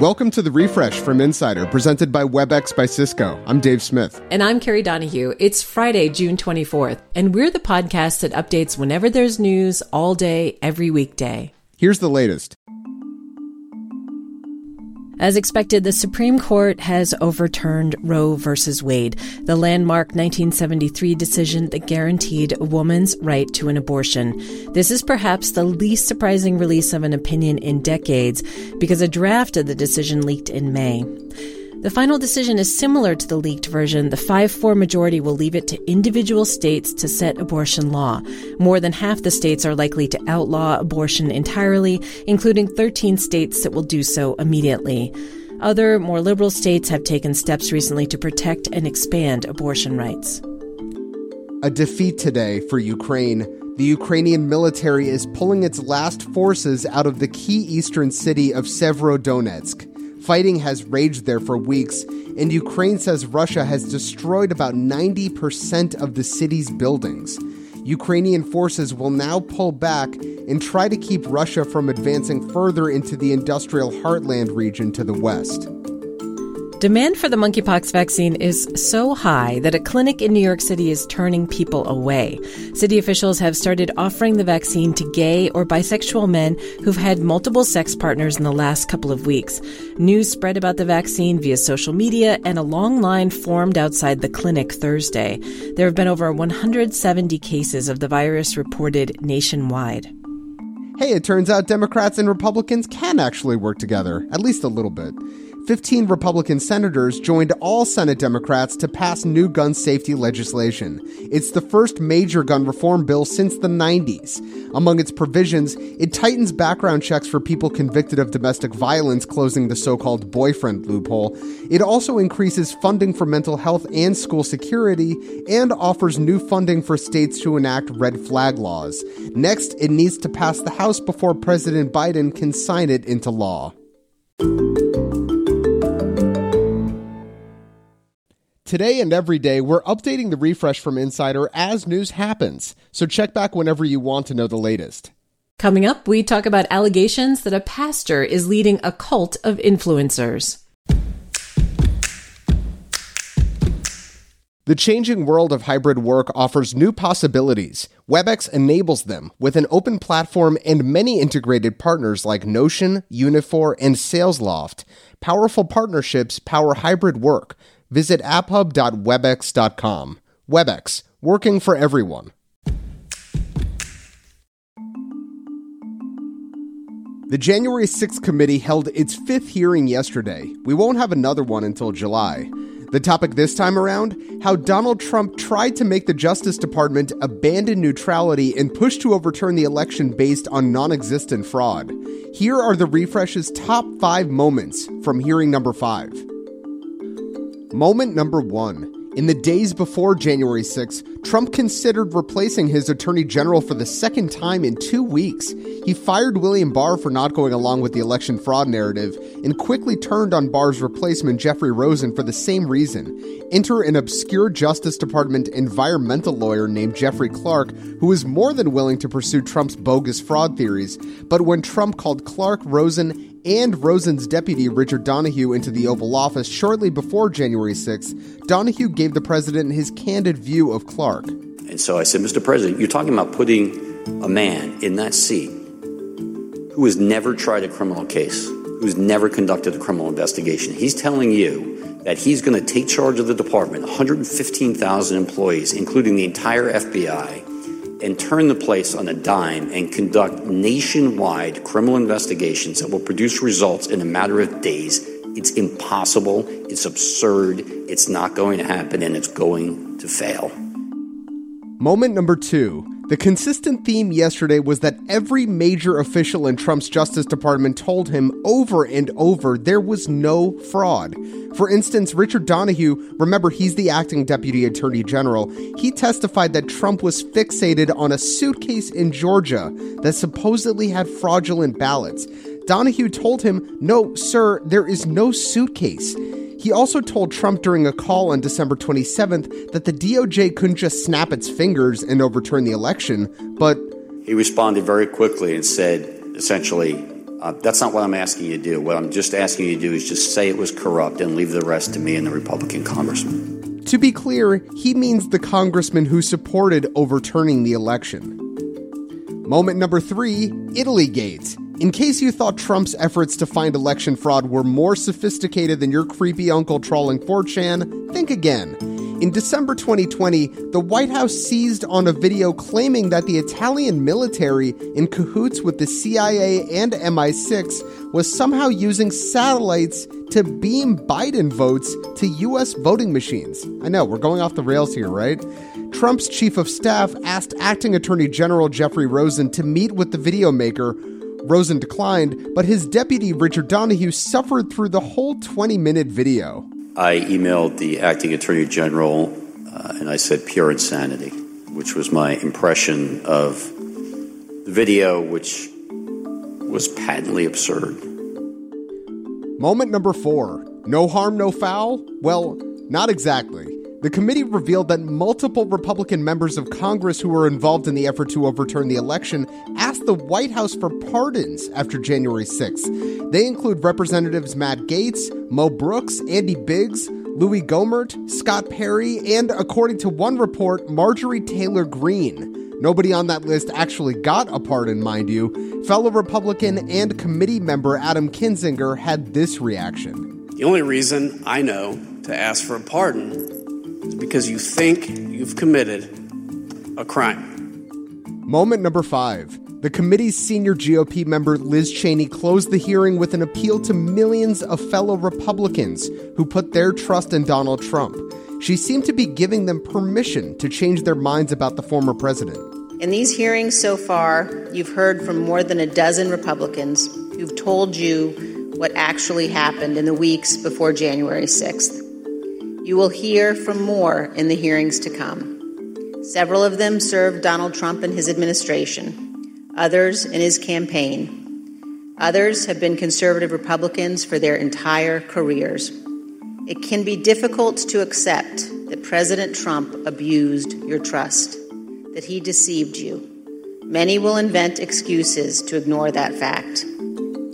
Welcome to the refresh from Insider, presented by WebEx by Cisco. I'm Dave Smith. And I'm Carrie Donahue. It's Friday, June 24th, and we're the podcast that updates whenever there's news all day, every weekday. Here's the latest. As expected, the Supreme Court has overturned Roe v. Wade, the landmark 1973 decision that guaranteed a woman's right to an abortion. This is perhaps the least surprising release of an opinion in decades because a draft of the decision leaked in May. The final decision is similar to the leaked version. The 5 4 majority will leave it to individual states to set abortion law. More than half the states are likely to outlaw abortion entirely, including 13 states that will do so immediately. Other, more liberal states have taken steps recently to protect and expand abortion rights. A defeat today for Ukraine. The Ukrainian military is pulling its last forces out of the key eastern city of Severodonetsk. Fighting has raged there for weeks, and Ukraine says Russia has destroyed about 90% of the city's buildings. Ukrainian forces will now pull back and try to keep Russia from advancing further into the industrial heartland region to the west. Demand for the monkeypox vaccine is so high that a clinic in New York City is turning people away. City officials have started offering the vaccine to gay or bisexual men who've had multiple sex partners in the last couple of weeks. News spread about the vaccine via social media, and a long line formed outside the clinic Thursday. There have been over 170 cases of the virus reported nationwide. Hey, it turns out Democrats and Republicans can actually work together, at least a little bit. 15 Republican senators joined all Senate Democrats to pass new gun safety legislation. It's the first major gun reform bill since the 90s. Among its provisions, it tightens background checks for people convicted of domestic violence, closing the so called boyfriend loophole. It also increases funding for mental health and school security, and offers new funding for states to enact red flag laws. Next, it needs to pass the House before President Biden can sign it into law. Today and every day, we're updating the refresh from Insider as news happens. So check back whenever you want to know the latest. Coming up, we talk about allegations that a pastor is leading a cult of influencers. The changing world of hybrid work offers new possibilities. WebEx enables them with an open platform and many integrated partners like Notion, Unifor, and SalesLoft. Powerful partnerships power hybrid work. Visit apphub.webex.com. WebEx, working for everyone. The January 6th committee held its fifth hearing yesterday. We won't have another one until July. The topic this time around how Donald Trump tried to make the Justice Department abandon neutrality and push to overturn the election based on non existent fraud. Here are the refresh's top five moments from hearing number five. Moment number one. In the days before January 6, Trump considered replacing his attorney general for the second time in two weeks. He fired William Barr for not going along with the election fraud narrative and quickly turned on Barr's replacement, Jeffrey Rosen, for the same reason. Enter an obscure Justice Department environmental lawyer named Jeffrey Clark, who was more than willing to pursue Trump's bogus fraud theories. But when Trump called Clark, Rosen, and Rosen's deputy, Richard Donoghue, into the Oval Office shortly before January 6th, Donoghue gave the president his candid view of Clark. And so I said, Mr. President, you're talking about putting a man in that seat who has never tried a criminal case, who's never conducted a criminal investigation. He's telling you that he's going to take charge of the department, 115,000 employees, including the entire FBI and turn the place on a dime and conduct nationwide criminal investigations that will produce results in a matter of days. It's impossible, it's absurd, it's not going to happen, and it's going to fail. Moment number two. The consistent theme yesterday was that every major official in Trump's Justice Department told him over and over there was no fraud. For instance, Richard Donoghue, remember he's the acting deputy attorney general, he testified that Trump was fixated on a suitcase in Georgia that supposedly had fraudulent ballots. Donoghue told him, No, sir, there is no suitcase. He also told Trump during a call on December 27th that the DOJ couldn't just snap its fingers and overturn the election, but. He responded very quickly and said, essentially, Uh, that's not what I'm asking you to do. What I'm just asking you to do is just say it was corrupt and leave the rest to me and the Republican congressman. To be clear, he means the congressman who supported overturning the election. Moment number three Italy Gate. In case you thought Trump's efforts to find election fraud were more sophisticated than your creepy uncle trawling 4chan, think again. In December 2020, the White House seized on a video claiming that the Italian military, in cahoots with the CIA and MI6, was somehow using satellites to beam Biden votes to U.S. voting machines. I know, we're going off the rails here, right? Trump's chief of staff asked acting Attorney General Jeffrey Rosen to meet with the video maker. Rosen declined, but his deputy Richard Donoghue suffered through the whole 20 minute video. I emailed the acting attorney general uh, and I said pure insanity, which was my impression of the video, which was patently absurd. Moment number four no harm, no foul? Well, not exactly. The committee revealed that multiple Republican members of Congress who were involved in the effort to overturn the election asked the White House for pardons after January 6th. They include Representatives Matt Gaetz, Mo Brooks, Andy Biggs, Louis Gohmert, Scott Perry, and according to one report, Marjorie Taylor Greene. Nobody on that list actually got a pardon, mind you. Fellow Republican and committee member Adam Kinzinger had this reaction. The only reason I know to ask for a pardon is because you think you've committed a crime. Moment number five. The committee's senior GOP member Liz Cheney closed the hearing with an appeal to millions of fellow Republicans who put their trust in Donald Trump. She seemed to be giving them permission to change their minds about the former president. In these hearings so far, you've heard from more than a dozen Republicans who've told you what actually happened in the weeks before January 6th. You will hear from more in the hearings to come. Several of them served Donald Trump and his administration, others in his campaign. Others have been conservative Republicans for their entire careers. It can be difficult to accept that President Trump abused your trust, that he deceived you. Many will invent excuses to ignore that fact.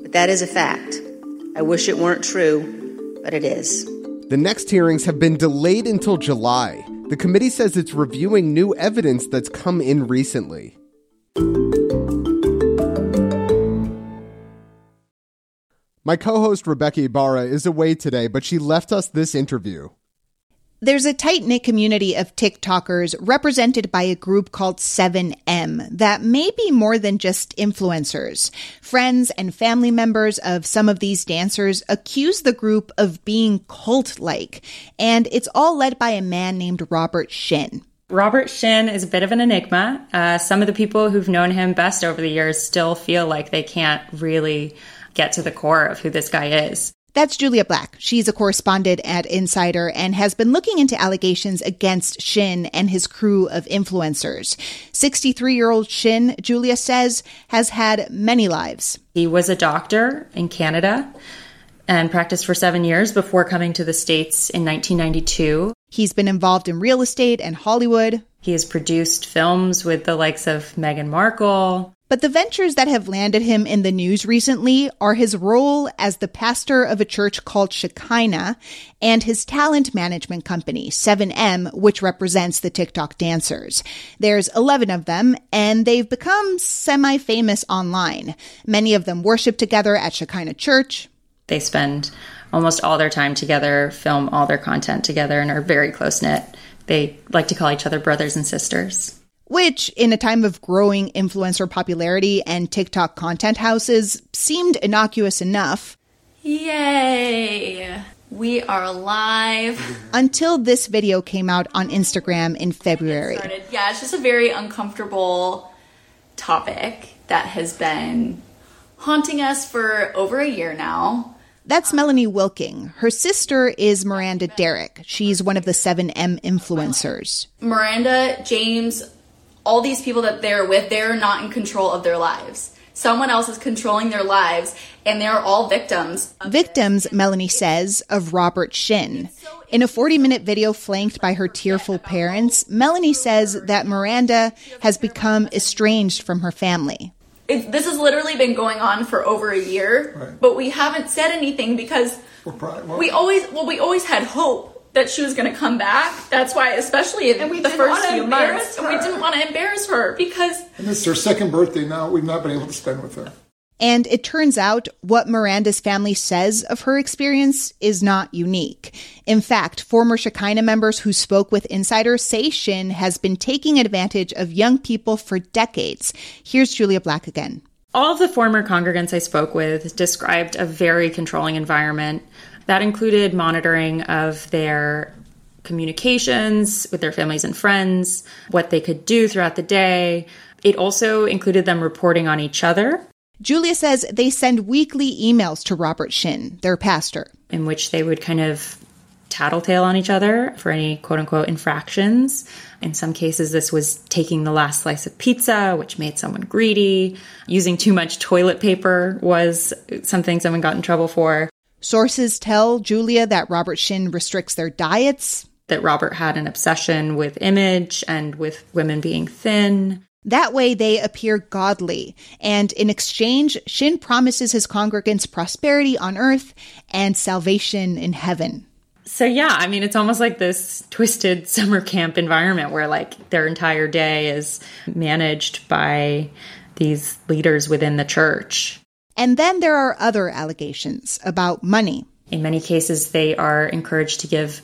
But that is a fact. I wish it weren't true, but it is. The next hearings have been delayed until July. The committee says it's reviewing new evidence that's come in recently. My co host Rebeca Ibarra is away today, but she left us this interview. There's a tight knit community of TikTokers represented by a group called 7M that may be more than just influencers. Friends and family members of some of these dancers accuse the group of being cult like, and it's all led by a man named Robert Shinn. Robert Shinn is a bit of an enigma. Uh, some of the people who've known him best over the years still feel like they can't really get to the core of who this guy is. That's Julia Black. She's a correspondent at Insider and has been looking into allegations against Shinn and his crew of influencers. 63 year old Shinn, Julia says, has had many lives. He was a doctor in Canada and practiced for seven years before coming to the States in 1992. He's been involved in real estate and Hollywood. He has produced films with the likes of Meghan Markle, but the ventures that have landed him in the news recently are his role as the pastor of a church called Shekinah and his talent management company, 7M, which represents the TikTok dancers. There's 11 of them, and they've become semi famous online. Many of them worship together at Shekinah Church. They spend almost all their time together, film all their content together, and are very close knit. They like to call each other brothers and sisters which, in a time of growing influencer popularity and TikTok content houses, seemed innocuous enough. Yay! We are live. Until this video came out on Instagram in February. Yeah, it's just a very uncomfortable topic that has been haunting us for over a year now. That's Melanie Wilking. Her sister is Miranda Derrick. She's one of the 7M influencers. Miranda, James, all these people that they're with, they're not in control of their lives. Someone else is controlling their lives, and they're all victims. Victims, Melanie says, of Robert Shinn. In a 40 minute video flanked by her tearful parents, Melanie says that Miranda has become estranged from her family. It, this has literally been going on for over a year, Right. but we haven't said anything because We're probably, well, we always well we always had hope that she was going to come back. That's why, especially in the first few months, and we didn't want to embarrass her because and it's her second birthday now. We've not been able to spend with her. And it turns out what Miranda's family says of her experience is not unique. In fact, former Shekinah members who spoke with insiders say Shinn has been taking advantage of young people for decades. Here's Julia Black again. All of the former congregants I spoke with described a very controlling environment that included monitoring of their communications with their families and friends, what they could do throughout the day. It also included them reporting on each other, Julia says they send weekly emails to Robert Shinn, their pastor. in which they would kind of tattletale on each other for any quote unquote infractions. In some cases, this was taking the last slice of pizza, which made someone greedy. Using too much toilet paper was something someone got in trouble for. Sources tell Julia that Robert Shinn restricts their diets. That Robert had an obsession with image and with women being thin. That way they appear godly. And in exchange, Shinn promises his congregants prosperity on earth and salvation in heaven. So yeah, I mean, it's almost like this twisted summer camp environment where like their entire day is managed by these leaders within the church. And then there are other allegations about money. In many cases, they are encouraged to give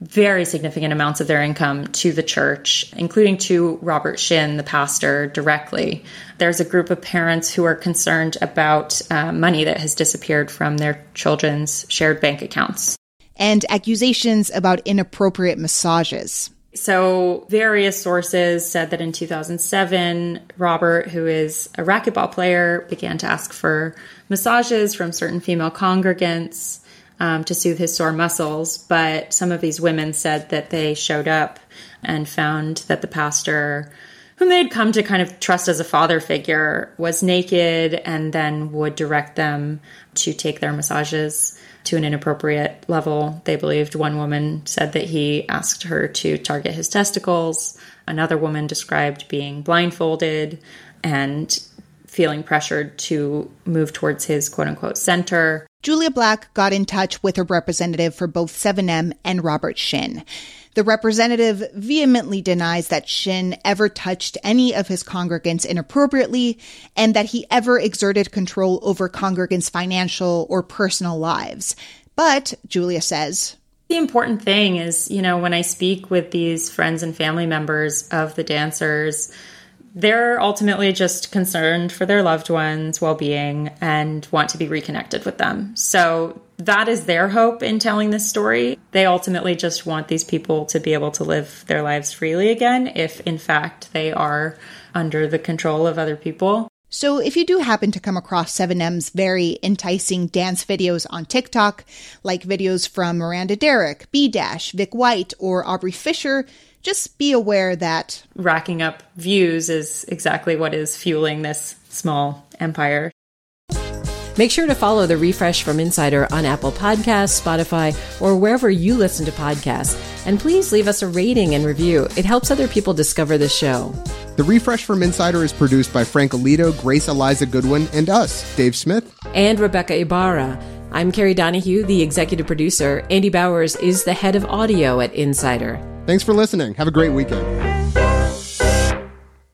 very significant amounts of their income to the church, including to Robert Shinn, the pastor, directly. There's a group of parents who are concerned about uh, money that has disappeared from their children's shared bank accounts. And accusations about inappropriate massages. So, various sources said that in 2007, Robert, who is a racquetball player, began to ask for massages from certain female congregants um, to soothe his sore muscles. But some of these women said that they showed up and found that the pastor, whom they'd come to kind of trust as a father figure, was naked and then would direct them to take their massages to an inappropriate level. They believed one woman said that he asked her to target his testicles. Another woman described being blindfolded and feeling pressured to move towards his quote unquote center. Julia Black got in touch with a representative for both 7M and Robert Shinn. The representative vehemently denies that Shinn ever touched any of his congregants inappropriately and that he ever exerted control over congregants' financial or personal lives. But, Julia says, The important thing is, you know, when I speak with these friends and family members of the dancers, they're ultimately just concerned for their loved ones' well being and want to be reconnected with them. So that is their hope in telling this story. They ultimately just want these people to be able to live their lives freely again if, in fact, they are under the control of other people. So, if you do happen to come across 7M's very enticing dance videos on TikTok, like videos from Miranda Derrick, B Dash, Vic White, or Aubrey Fisher, just be aware that Racking up views is exactly what is fueling this small empire. Make sure to follow the Refresh from Insider on Apple Podcasts, Spotify, or wherever you listen to podcasts. And please leave us a rating and review. It helps other people discover the show. The Refresh from Insider is produced by Frank Alito, Grace Eliza Goodwin, and us, Dave Smith. And Rebeca Ibarra. I'm Carrie Donahue, the executive producer. Andy Bowers is the head of audio at Insider. Thanks for listening. Have a great weekend.